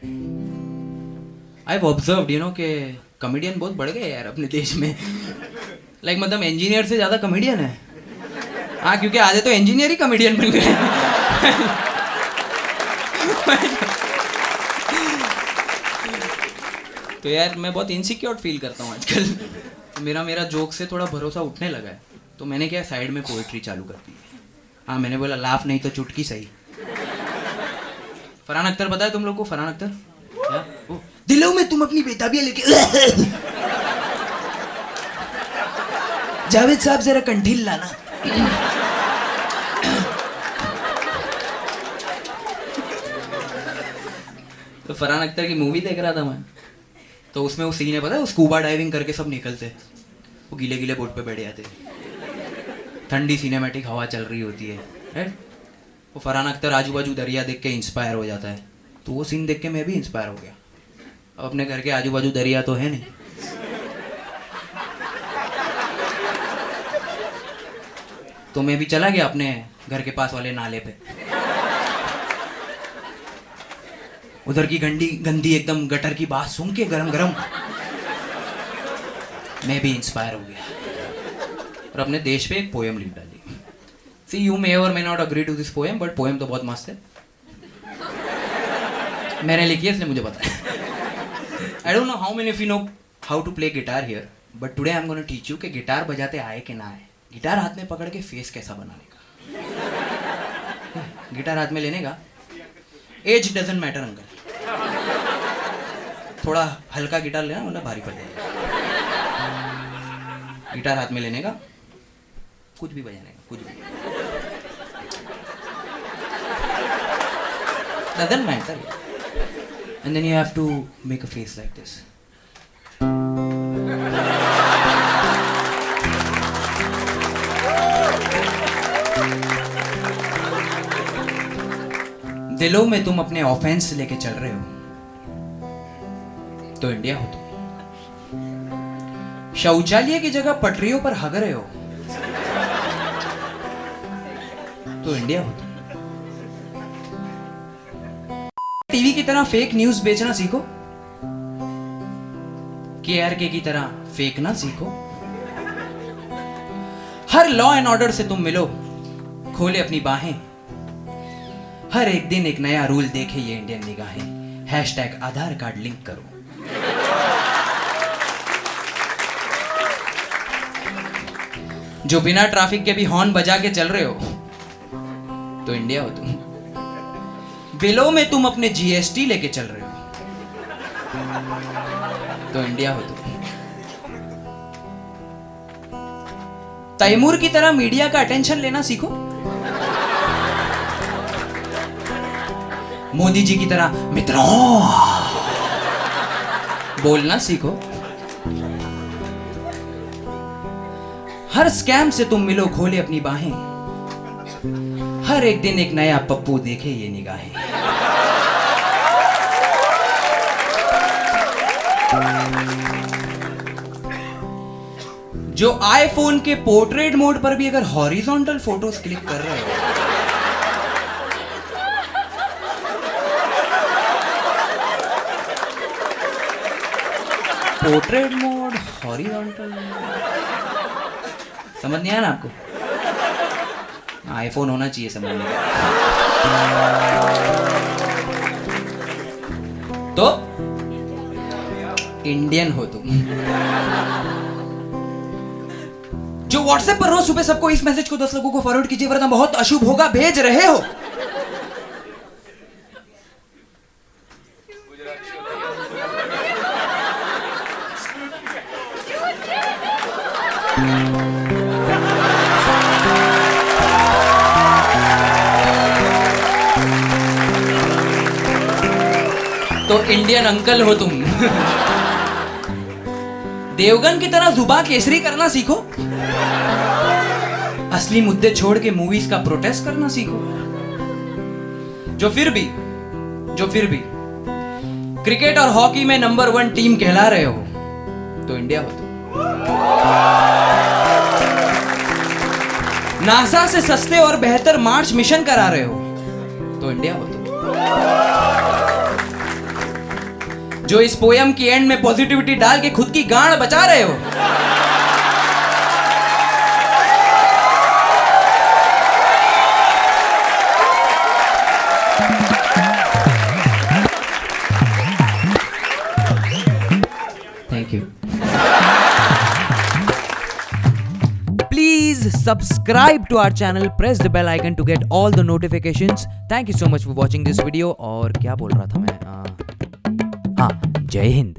I observe you know के comedian बहुत बढ़ गए यार अपने देश में। लाइक मतलब इंजीनियर से ज़्यादा कॉमेडियन है। हाँ क्योंकि आधे तो इंजीनियर ही कॉमेडियन बन गए। तो यार, मैं बहुत इनसिक्योर फील करता हूँ आजकल। तो मेरा मेरा जोक से थोड़ा भरोसा उठने लगा है। तो मैंने क्या साइड में पोइट्री चालू कर दी। हाँ मैंने बोला, लाफ नहीं तो चुटकी सही। फरहान अख्तर पता है तुम लोग को फरहान अख्तर? क्या? वो, दिलों में तुम अपनी बेताबियाँ लेके जावेद साहब जरा कंठील लाना। तो फरहान अख्तर की मूवी देख रहा था मैं। तो उसमें वो सीन है पता है? स्कूबा डाइविंग करके सब निकलते। वो गीले गीले बोट पे बैठ जाते। ठंडी सिनेमैटिक हवा चल रही होती है। वो फरहान अख्तर आजू बाजू दरिया देख के इंस्पायर हो जाता है। तो वो सीन देख के मैं भी इंस्पायर हो गया। अब अपने घर के आजू बाजू दरिया तो है नहीं। तो मैं भी चला गया अपने घर के पास वाले नाले पे। उधर की गंदी गंदी एकदम गटर की बात सुन के गरम गरम मैं भी इंस्पायर हो गया। और अपने देश पे एक पोएम लिख डाली। See you may or may not agree to this poem but poem तो बहुत मस्त है। मैंने लिखी है इसलिए मुझे पता है I don't know how many of you know how to play guitar here but today I am gonna teach you कि गिटार बजाते आए कि ना आए। गिटार हाथ में पकड़ के फेस कैसा बनाने का। गिटार हाथ में लेने का। Age doesn't matter uncle. थोड़ा हल्का गिटार लेना, वरना भारी पड़ जाएगा। गिटार हाथ में लेने का। कुछ भी बजाने का, कुछ भी। Doesn't matter and then you have to make a face like this. दिलों में तुम अपने ऑफेंस लेके चल रहे हो तो इंडिया हो तुम। शौचालय की जगह पटरियों पर हग रहे हो तो इंडिया हो तुम। टीवी की तरह फेक न्यूज़ बेचना सीखो? के आर के की तरह फेंकना सीखो? हर लॉ एंड ऑर्डर से तुम मिलो, खोले अपनी बाहें। हर एक दिन एक नया रूल देखे ये इंडियन निगाहें। Hashtag Aadhaar card link करो। जो बिना ट्रैफ़िक के भी हॉर्न बजा के चल रहे हो तो इंडिया हो तुम। बिलों में तुम अपने जीएसटी लेके चल रहे हो। तो इंडिया हो तुम। तैमूर की तरह मीडिया का अटेंशन लेना सीखो। मोदी जी की तरह, मित्रों, बोलना सीखो। हर स्कैम से तुम मिलो खोले अपनी बाहें। हर एक दिन एक नया पप्पू देखे ये निगाहें। जो आईफोन के पोर्ट्रेट मोड पर भी अगर हॉरिजॉन्टल फ़ोटोज़ क्लिक कर रहे हो। पोर्ट्रेट मोड हॉरिजॉन्टल समझ नहीं आया ना आपको? आईफोन होना चाहिए समझने का तो इंडियन हो तुम। जो व्हाट्सएप पर रोज सुबह सबको इस मैसेज को दस लोगों को फॉरवर्ड कीजिए, वरना बहुत अशुभ होगा, भेज रहे हो। तो इंडियन अंकल हो तुम। देवगन की तरह जुबा केसरी करना सीखो। असली मुद्दे छोड़ के मूवीज़ का प्रोटेस्ट करना सीखो। जो फिर भी, जो फिर भी क्रिकेट और हॉकी में नंबर वन टीम कहला रहे हो तो इंडिया हो तुम। नासा से सस्ते और बेहतर मार्च मिशन करा रहे हो तो इंडिया हो तुम। जो इस पोयम की एंड में पॉजिटिविटी डाल के खुद की गांड बचा रहे हो। Subscribe to our channel press the bell icon to get all the notification thank you so much for watching this video और क्या बोल रहा था मैं? uh... जय हिंद।